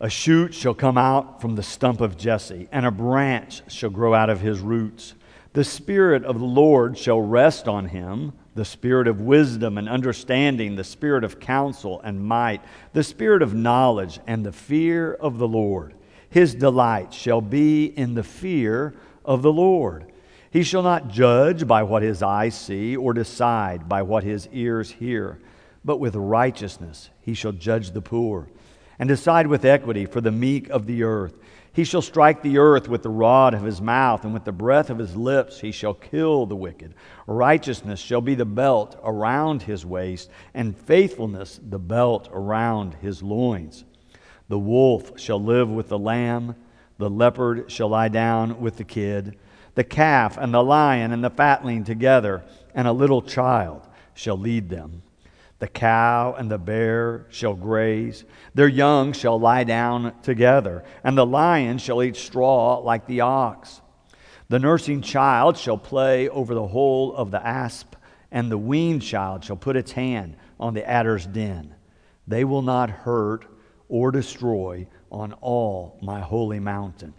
A shoot shall come out from the stump of Jesse, and a branch shall grow out of his roots. The Spirit of the Lord shall rest on him the Spirit of wisdom and understanding, the Spirit of counsel and might, the Spirit of knowledge and the fear of the Lord. His delight shall be in the fear of the Lord. He shall not judge by what his eyes see, or decide by what his ears hear, but with righteousness he shall judge the poor, and decide with equity for the meek of the earth. He shall strike the earth with the rod of his mouth, and with the breath of his lips he shall kill the wicked. Righteousness shall be the belt around his waist, and faithfulness the belt around his loins. The wolf shall live with the lamb, the leopard shall lie down with the kid, the calf and the lion and the fatling together, and a little child shall lead them. The cow and the bear shall graze. Their young shall lie down together, and the lion shall eat straw like the ox. The nursing child shall play over the hole of the asp, and the weaned child shall put its hand on the adder's den. They will not hurt or destroy on all my holy mountain.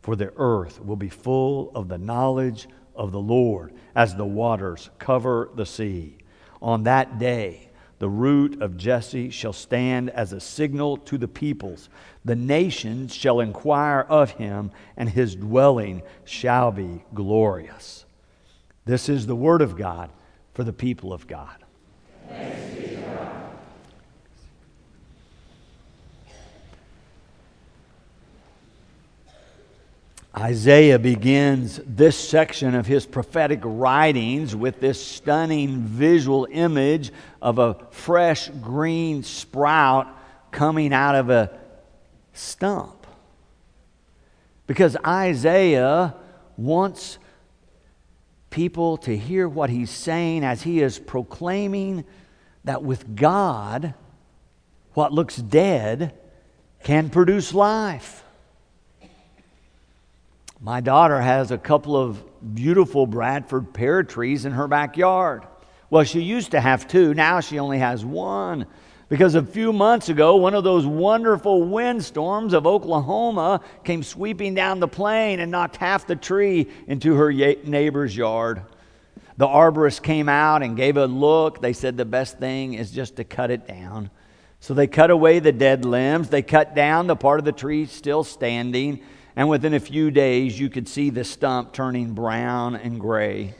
For the earth will be full of the knowledge of the Lord as the waters cover the sea. On that day, the root of Jesse shall stand as a signal to the peoples. The nations shall inquire of him, and his dwelling shall be glorious. This is the word of God for the people of God. Isaiah begins this section of his prophetic writings with this stunning visual image of a fresh green sprout coming out of a stump. Because Isaiah wants people to hear what he's saying as he is proclaiming that with God, what looks dead can produce life. My daughter has a couple of beautiful Bradford pear trees in her backyard. Well, she used to have two, now she only has one. Because a few months ago, one of those wonderful windstorms of Oklahoma came sweeping down the plain and knocked half the tree into her neighbor's yard. The arborist came out and gave a look. They said the best thing is just to cut it down. So they cut away the dead limbs. They cut down the part of the tree still standing and within a few days, you could see the stump turning brown and gray.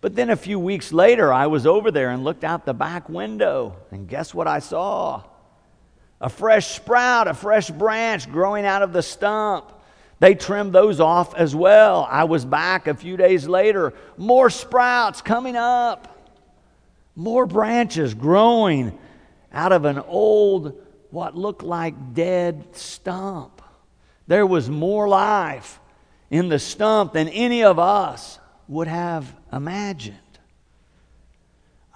But then a few weeks later, I was over there and looked out the back window, and guess what I saw? A fresh sprout, a fresh branch growing out of the stump. They trimmed those off as well. I was back a few days later, more sprouts coming up, more branches growing out of an old, what looked like dead stump. There was more life in the stump than any of us would have imagined.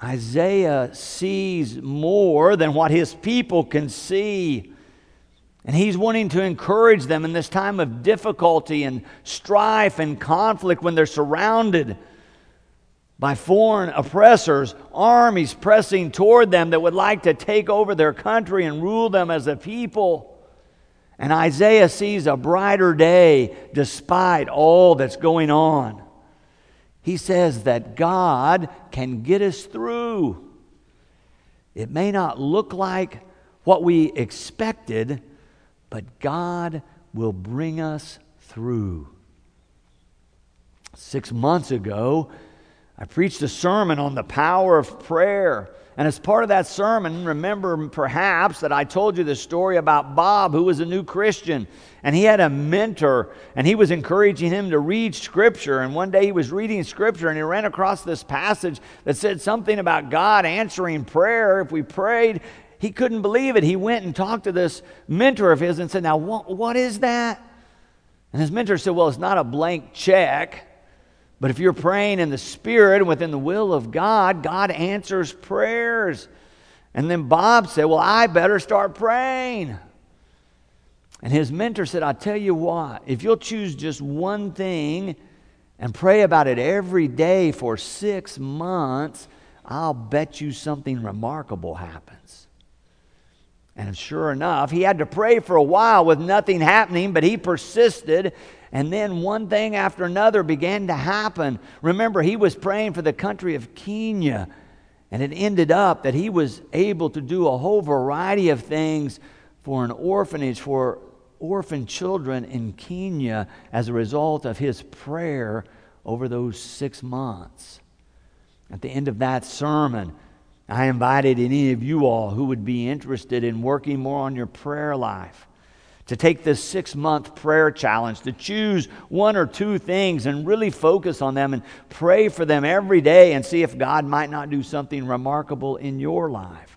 Isaiah sees more than what his people can see. And he's wanting to encourage them in this time of difficulty and strife and conflict when they're surrounded by foreign oppressors, armies pressing toward them that would like to take over their country and rule them as a people. And Isaiah sees a brighter day despite all that's going on. He says that God can get us through. It may not look like what we expected, but God will bring us through. Six months ago, I preached a sermon on the power of prayer. And as part of that sermon, remember perhaps that I told you the story about Bob, who was a new Christian. And he had a mentor, and he was encouraging him to read Scripture. And one day he was reading Scripture, and he ran across this passage that said something about God answering prayer if we prayed. He couldn't believe it. He went and talked to this mentor of his and said, Now, what, what is that? And his mentor said, Well, it's not a blank check. But if you're praying in the Spirit and within the will of God, God answers prayers. And then Bob said, Well, I better start praying. And his mentor said, I'll tell you what, if you'll choose just one thing and pray about it every day for six months, I'll bet you something remarkable happens. And sure enough, he had to pray for a while with nothing happening, but he persisted. And then one thing after another began to happen. Remember, he was praying for the country of Kenya. And it ended up that he was able to do a whole variety of things for an orphanage for orphan children in Kenya as a result of his prayer over those six months. At the end of that sermon, I invited any of you all who would be interested in working more on your prayer life to take this six month prayer challenge, to choose one or two things and really focus on them and pray for them every day and see if God might not do something remarkable in your life.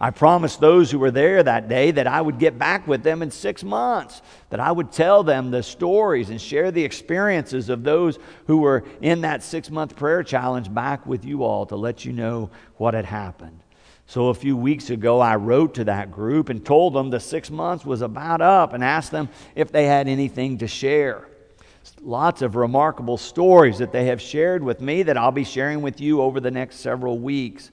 I promised those who were there that day that I would get back with them in six months, that I would tell them the stories and share the experiences of those who were in that six month prayer challenge back with you all to let you know what had happened. So a few weeks ago, I wrote to that group and told them the six months was about up and asked them if they had anything to share. Lots of remarkable stories that they have shared with me that I'll be sharing with you over the next several weeks.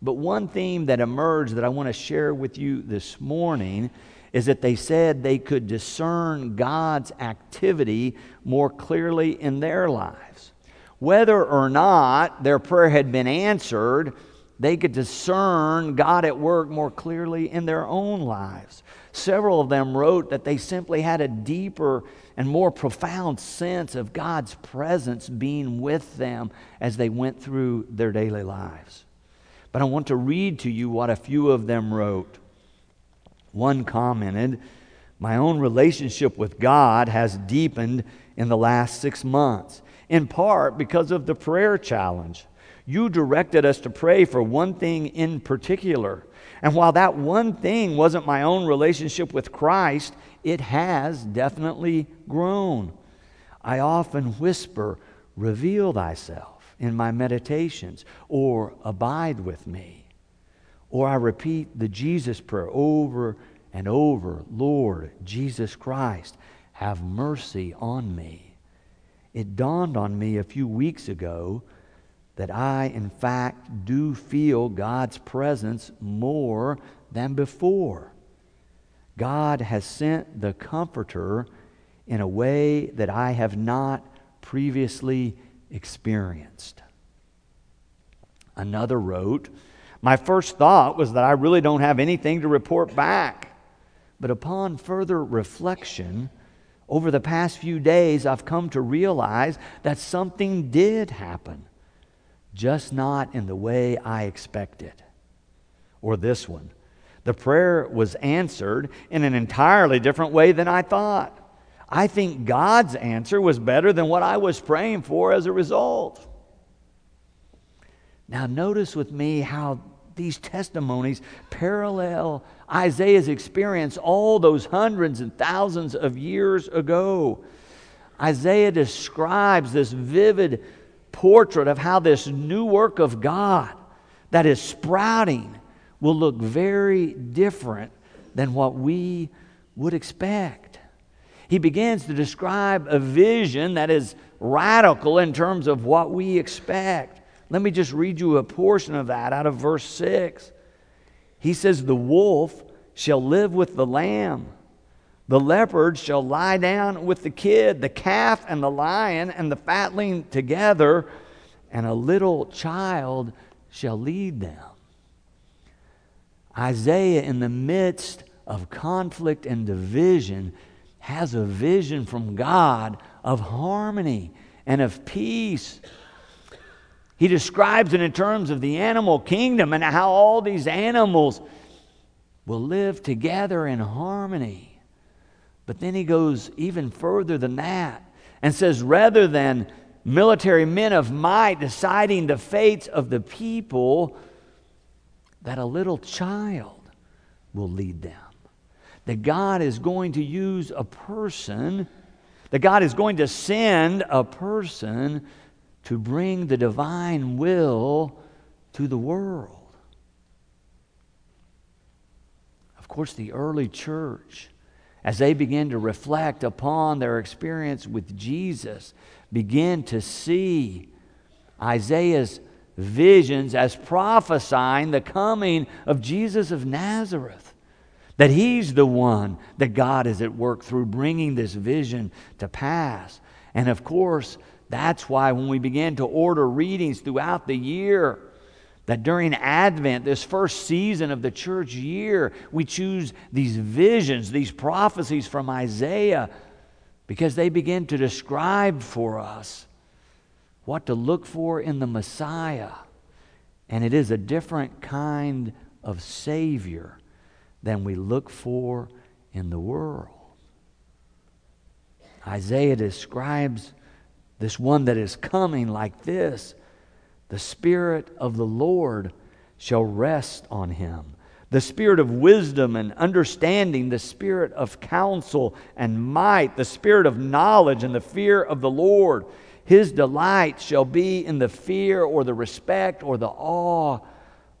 But one theme that emerged that I want to share with you this morning is that they said they could discern God's activity more clearly in their lives. Whether or not their prayer had been answered, they could discern God at work more clearly in their own lives. Several of them wrote that they simply had a deeper and more profound sense of God's presence being with them as they went through their daily lives. But I want to read to you what a few of them wrote. One commented, My own relationship with God has deepened in the last six months, in part because of the prayer challenge. You directed us to pray for one thing in particular. And while that one thing wasn't my own relationship with Christ, it has definitely grown. I often whisper, Reveal thyself in my meditations, or abide with me. Or I repeat the Jesus prayer over and over Lord Jesus Christ, have mercy on me. It dawned on me a few weeks ago that I, in fact, do feel God's presence more than before. God has sent the Comforter in a way that I have not previously experienced. Another wrote, My first thought was that I really don't have anything to report back. But upon further reflection, over the past few days, I've come to realize that something did happen, just not in the way I expected. Or this one the prayer was answered in an entirely different way than I thought. I think God's answer was better than what I was praying for as a result. Now, notice with me how these testimonies parallel Isaiah's experience all those hundreds and thousands of years ago. Isaiah describes this vivid portrait of how this new work of God that is sprouting will look very different than what we would expect he begins to describe a vision that is radical in terms of what we expect. Let me just read you a portion of that out of verse 6. He says, The wolf shall live with the lamb. The leopard shall lie down with the kid, the calf and the lion and the fatling together, and a little child shall lead them. Isaiah, in the midst of conflict and division, has a vision from God of harmony and of peace. He describes it in terms of the animal kingdom and how all these animals will live together in harmony. But then he goes even further than that and says, rather than military men of might deciding the fates of the people, that a little child will lead them that God is going to use a person, that God is going to send a person to bring the divine will to the world. Of course, the early church, as they begin to reflect upon their experience with Jesus, begin to see Isaiah's visions as prophesying the coming of Jesus of Nazareth. that He's the one that God is at work through bringing this vision to pass. And of course, that's why when we begin to order readings throughout the year, that during Advent, this first season of the church year, we choose these visions, these prophecies from Isaiah, because they begin to describe for us what to look for in the Messiah. And it is a different kind of Savior than we look for in the world. Isaiah describes this one that is coming like this The Spirit of the Lord shall rest on him. The spirit of wisdom and understanding, the spirit of counsel and might, the spirit of knowledge and the fear of the Lord. His delight shall be in the fear or the respect or the awe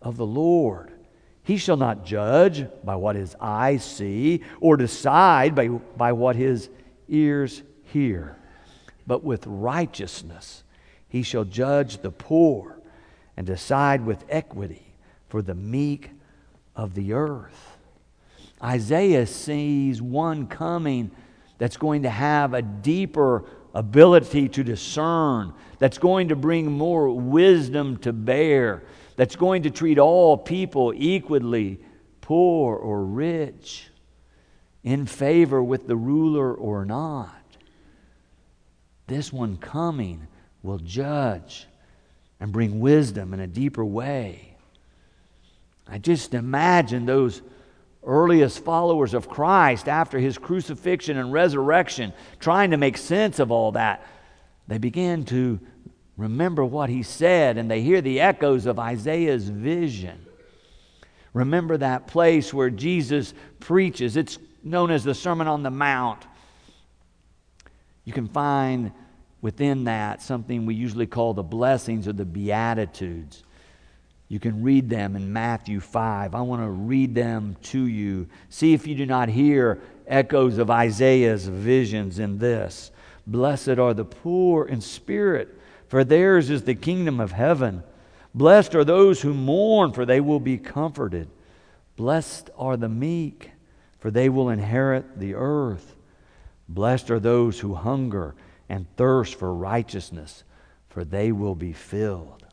of the Lord. He shall not judge by what his eyes see or decide by, by what his ears hear but with righteousness he shall judge the poor and decide with equity for the meek of the earth. Isaiah sees one coming that's going to have a deeper ability to discern, that's going to bring more wisdom to bear, that's going to treat all people equally, poor or rich, in favor with the ruler or not. This one coming will judge and bring wisdom in a deeper way. I just imagine those earliest followers of Christ after his crucifixion and resurrection trying to make sense of all that. They begin to remember what he said and they hear the echoes of Isaiah's vision. Remember that place where Jesus preaches. It's known as the Sermon on the Mount. You can find within that something we usually call the blessings or the Beatitudes. You can read them in Matthew 5. I want to read them to you. See if you do not hear echoes of Isaiah's visions in this. Blessed are the poor in spirit, for theirs is the kingdom of heaven. Blessed are those who mourn, for they will be comforted. Blessed are the meek, for they will inherit the earth. Blessed are those who hunger and thirst for righteousness, for they will be filled.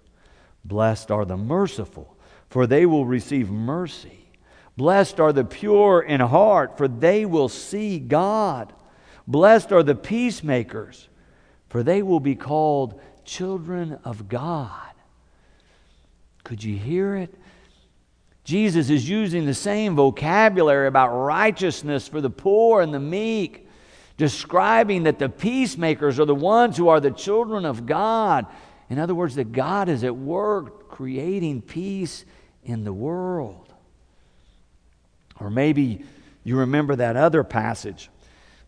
Blessed are the merciful, for they will receive mercy. Blessed are the pure in heart, for they will see God. Blessed are the peacemakers, for they will be called children of God. Could you hear it? Jesus is using the same vocabulary about righteousness for the poor and the meek describing that the peacemakers are the ones who are the children of God. In other words, that God is at work creating peace in the world. Or maybe you remember that other passage.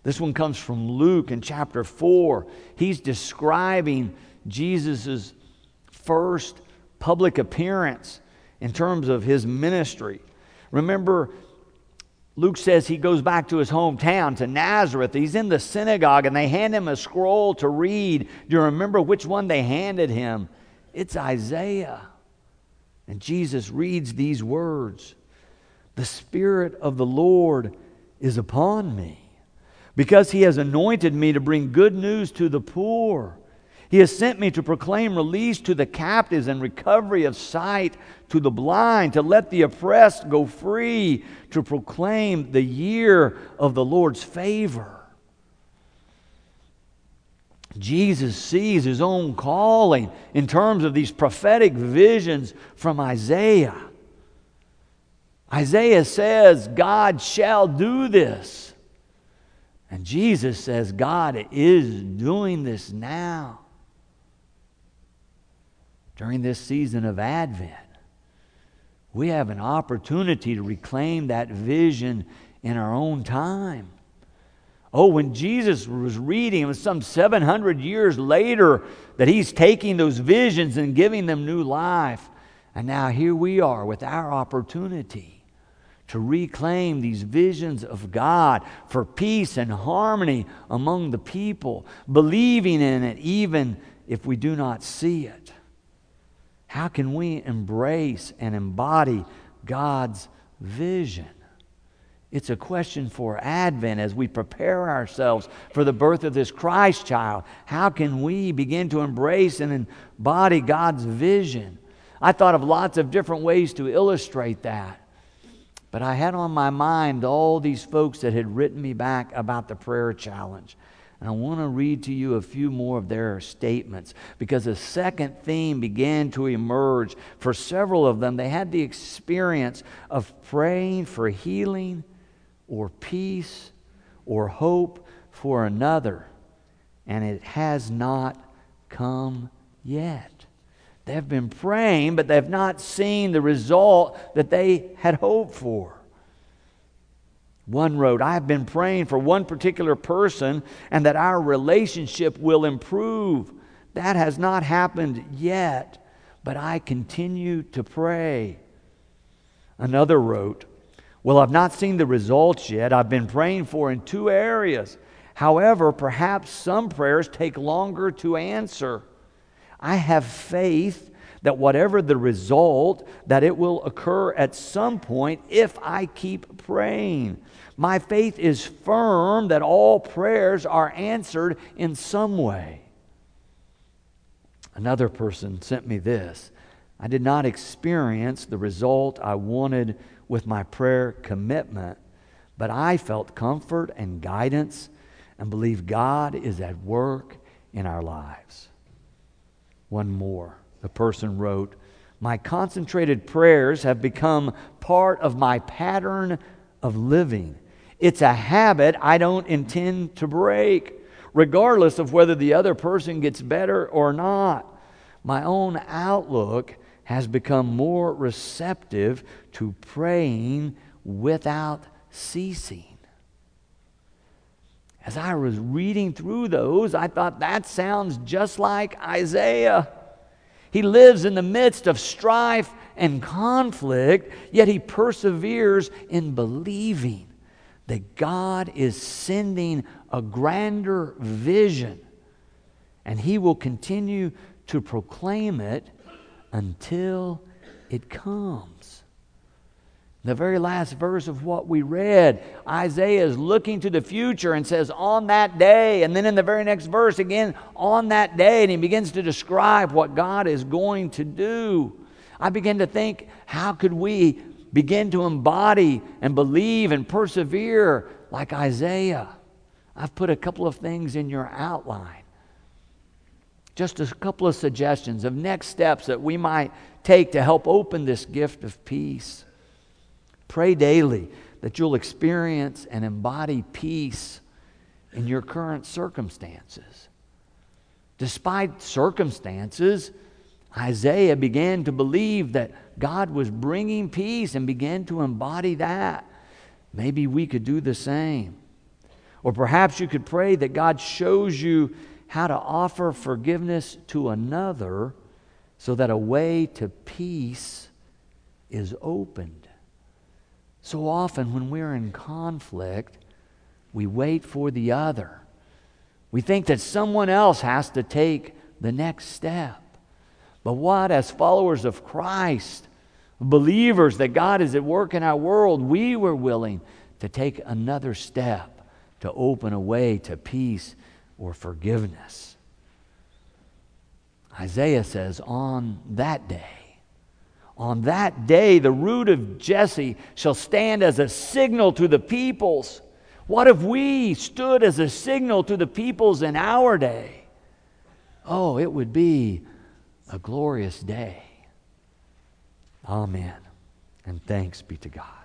This one comes from Luke in chapter 4. He's describing Jesus' first public appearance in terms of his ministry. Remember, Luke says he goes back to his hometown, to Nazareth. He's in the synagogue and they hand him a scroll to read. Do you remember which one they handed him? It's Isaiah. And Jesus reads these words The Spirit of the Lord is upon me, because he has anointed me to bring good news to the poor. He has sent me to proclaim release to the captives and recovery of sight to the blind, to let the oppressed go free, to proclaim the year of the Lord's favor. Jesus sees his own calling in terms of these prophetic visions from Isaiah. Isaiah says, God shall do this. And Jesus says, God is doing this now during this season of Advent, we have an opportunity to reclaim that vision in our own time. Oh, when Jesus was reading, it was some 700 years later that he's taking those visions and giving them new life. And now here we are with our opportunity to reclaim these visions of God for peace and harmony among the people, believing in it even if we do not see it. How can we embrace and embody God's vision? It's a question for Advent as we prepare ourselves for the birth of this Christ child. How can we begin to embrace and embody God's vision? I thought of lots of different ways to illustrate that. But I had on my mind all these folks that had written me back about the prayer challenge. I want to read to you a few more of their statements because a second theme began to emerge. For several of them, they had the experience of praying for healing or peace or hope for another, and it has not come yet. They have been praying, but they have not seen the result that they had hoped for. One wrote, I have been praying for one particular person and that our relationship will improve. That has not happened yet, but I continue to pray. Another wrote, Well, I've not seen the results yet. I've been praying for in two areas. However, perhaps some prayers take longer to answer. I have faith that whatever the result, that it will occur at some point if I keep praying. My faith is firm that all prayers are answered in some way. Another person sent me this. I did not experience the result I wanted with my prayer commitment, but I felt comfort and guidance and believe God is at work in our lives. One more. The person wrote, My concentrated prayers have become part of my pattern of living. It's a habit I don't intend to break, regardless of whether the other person gets better or not. My own outlook has become more receptive to praying without ceasing. As I was reading through those, I thought that sounds just like Isaiah. He lives in the midst of strife and conflict, yet he perseveres in believing that God is sending a grander vision, and He will continue to proclaim it until it comes. The very last verse of what we read, Isaiah is looking to the future and says, On that day. And then in the very next verse, again, on that day. And he begins to describe what God is going to do. I begin to think, how could we begin to embody and believe and persevere like Isaiah. I've put a couple of things in your outline. Just a couple of suggestions of next steps that we might take to help open this gift of peace. Pray daily that you'll experience and embody peace in your current circumstances. Despite circumstances, Isaiah began to believe that God was bringing peace and began to embody that. Maybe we could do the same. Or perhaps you could pray that God shows you how to offer forgiveness to another so that a way to peace is opened. So often, when we're in conflict, we wait for the other. We think that someone else has to take the next step. But what, as followers of Christ, believers that God is at work in our world, we were willing to take another step to open a way to peace or forgiveness. Isaiah says, On that day, on that day, the root of Jesse shall stand as a signal to the peoples. What if we stood as a signal to the peoples in our day? Oh, it would be a glorious day. Amen. And thanks be to God.